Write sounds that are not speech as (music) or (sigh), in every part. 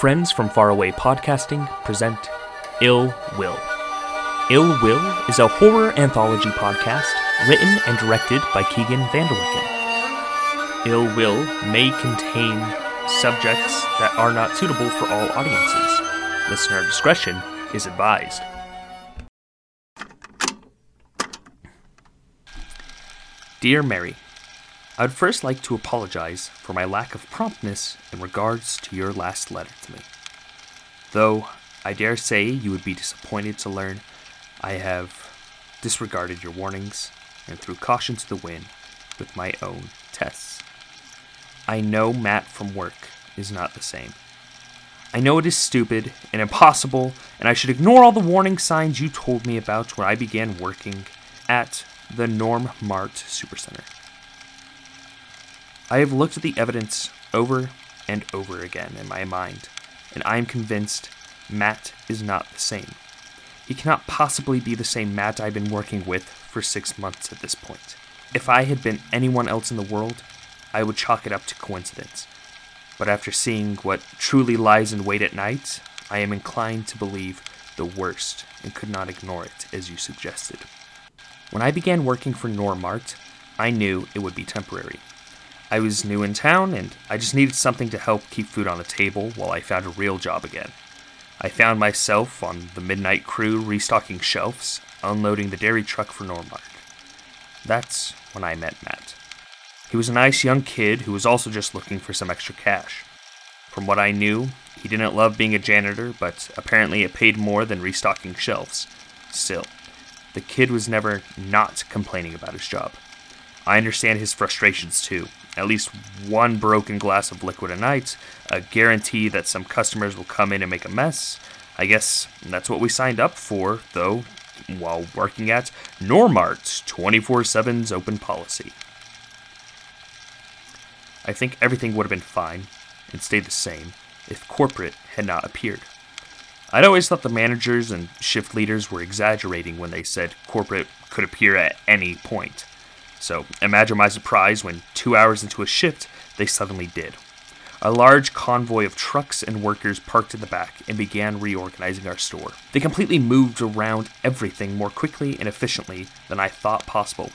Friends from Faraway Podcasting present Ill Will. Ill Will is a horror anthology podcast written and directed by Keegan Vanderwicken. Ill Will may contain subjects that are not suitable for all audiences. Listener discretion is advised. Dear Mary, I would first like to apologize for my lack of promptness in regards to your last letter to me. Though I dare say you would be disappointed to learn I have disregarded your warnings and threw caution to the wind with my own tests. I know Matt from work is not the same. I know it is stupid and impossible, and I should ignore all the warning signs you told me about when I began working at the Norm Mart Supercenter. I have looked at the evidence over and over again in my mind, and I am convinced Matt is not the same. He cannot possibly be the same Matt I've been working with for six months at this point. If I had been anyone else in the world, I would chalk it up to coincidence. But after seeing what truly lies in wait at night, I am inclined to believe the worst and could not ignore it as you suggested. When I began working for Normart, I knew it would be temporary. I was new in town and I just needed something to help keep food on the table while I found a real job again. I found myself on the midnight crew restocking shelves, unloading the dairy truck for Normart. That's when I met Matt. He was a nice young kid who was also just looking for some extra cash. From what I knew, he didn't love being a janitor, but apparently it paid more than restocking shelves. Still, the kid was never not complaining about his job. I understand his frustrations too at least one broken glass of liquid a night, a guarantee that some customers will come in and make a mess. I guess that's what we signed up for, though, while working at Normart's 24 7's open policy. I think everything would have been fine and stayed the same if corporate had not appeared. I'd always thought the managers and shift leaders were exaggerating when they said corporate could appear at any point. So imagine my surprise when, two hours into a shift, they suddenly did. A large convoy of trucks and workers parked in the back and began reorganizing our store. They completely moved around everything more quickly and efficiently than I thought possible.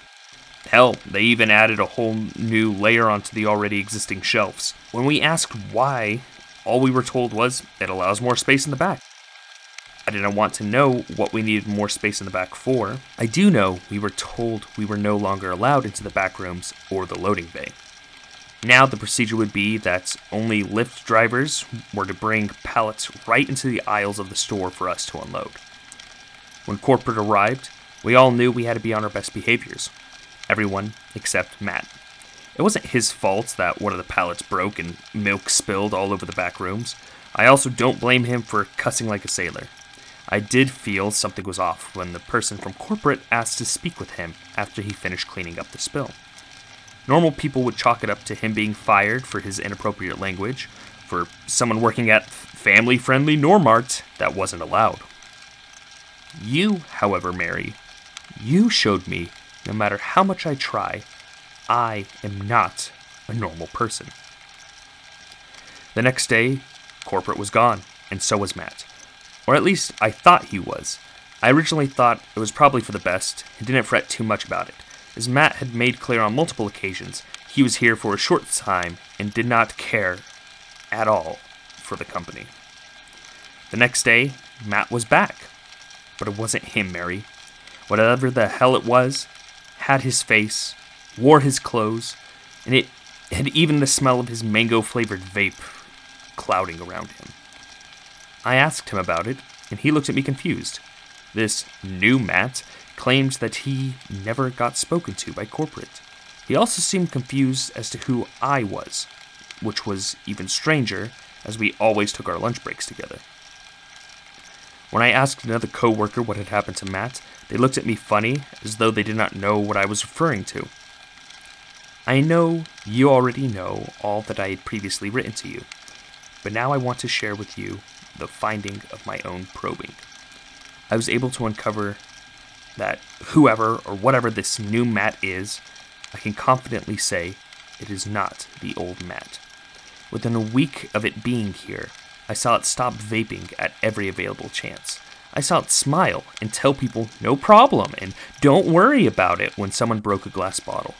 Hell, they even added a whole new layer onto the already existing shelves. When we asked why, all we were told was it allows more space in the back. I didn't want to know what we needed more space in the back for. I do know we were told we were no longer allowed into the back rooms or the loading bay. Now, the procedure would be that only lift drivers were to bring pallets right into the aisles of the store for us to unload. When corporate arrived, we all knew we had to be on our best behaviors. Everyone except Matt. It wasn't his fault that one of the pallets broke and milk spilled all over the back rooms. I also don't blame him for cussing like a sailor. I did feel something was off when the person from corporate asked to speak with him after he finished cleaning up the spill. Normal people would chalk it up to him being fired for his inappropriate language, for someone working at family friendly Normart that wasn't allowed. You, however, Mary, you showed me no matter how much I try, I am not a normal person. The next day, corporate was gone, and so was Matt. Or at least I thought he was. I originally thought it was probably for the best and didn't fret too much about it, as Matt had made clear on multiple occasions he was here for a short time and did not care at all for the company. The next day, Matt was back. But it wasn't him, Mary. Whatever the hell it was, had his face, wore his clothes, and it had even the smell of his mango flavored vape clouding around him. I asked him about it, and he looked at me confused. This new Matt claimed that he never got spoken to by corporate. He also seemed confused as to who I was, which was even stranger, as we always took our lunch breaks together. When I asked another coworker what had happened to Matt, they looked at me funny, as though they did not know what I was referring to. I know you already know all that I had previously written to you, but now I want to share with you the finding of my own probing. I was able to uncover that whoever or whatever this new Matt is, I can confidently say it is not the old Matt. Within a week of it being here, I saw it stop vaping at every available chance. I saw it smile and tell people no problem and don't worry about it when someone broke a glass bottle.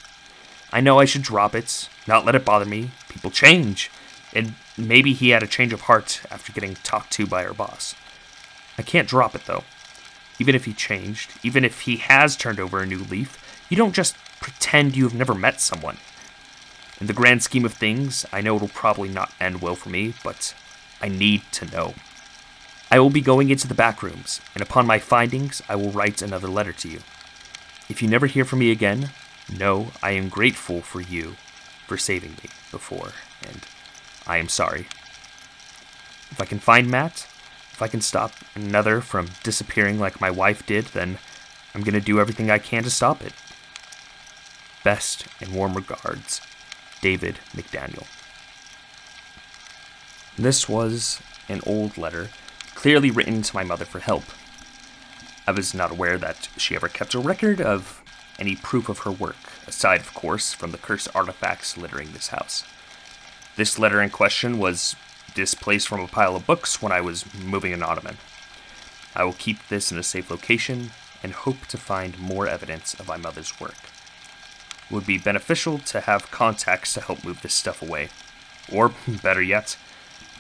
I know I should drop it, not let it bother me. People change. And maybe he had a change of heart after getting talked to by our boss. I can't drop it though. Even if he changed, even if he has turned over a new leaf, you don't just pretend you have never met someone. In the grand scheme of things, I know it'll probably not end well for me, but I need to know. I will be going into the back rooms, and upon my findings, I will write another letter to you. If you never hear from me again, know I am grateful for you for saving me before, and I am sorry. If I can find Matt, if I can stop another from disappearing like my wife did, then I'm going to do everything I can to stop it. Best and warm regards, David McDaniel. This was an old letter, clearly written to my mother for help. I was not aware that she ever kept a record of any proof of her work, aside, of course, from the cursed artifacts littering this house. This letter in question was displaced from a pile of books when I was moving an ottoman. I will keep this in a safe location and hope to find more evidence of my mother's work. It would be beneficial to have contacts to help move this stuff away. Or, (laughs) better yet,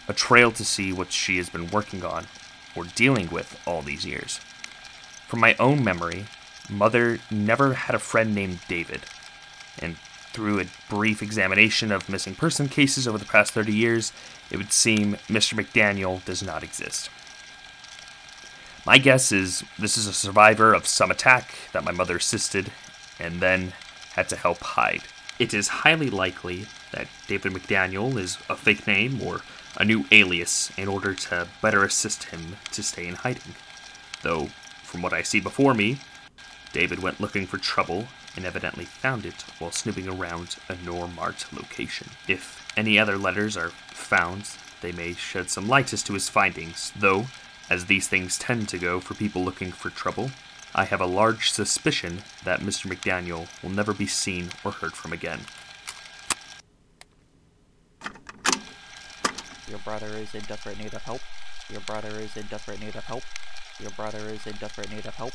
a trail to see what she has been working on or dealing with all these years. From my own memory, Mother never had a friend named David, and through a brief examination of missing person cases over the past 30 years, it would seem Mr. McDaniel does not exist. My guess is this is a survivor of some attack that my mother assisted and then had to help hide. It is highly likely that David McDaniel is a fake name or a new alias in order to better assist him to stay in hiding. Though, from what I see before me, David went looking for trouble and evidently found it while snooping around a Normart location. If any other letters are found, they may shed some light as to his findings, though, as these things tend to go for people looking for trouble, I have a large suspicion that Mr. McDaniel will never be seen or heard from again. Your brother is in desperate need of help. Your brother is in desperate need of help. Your brother is in desperate need of help.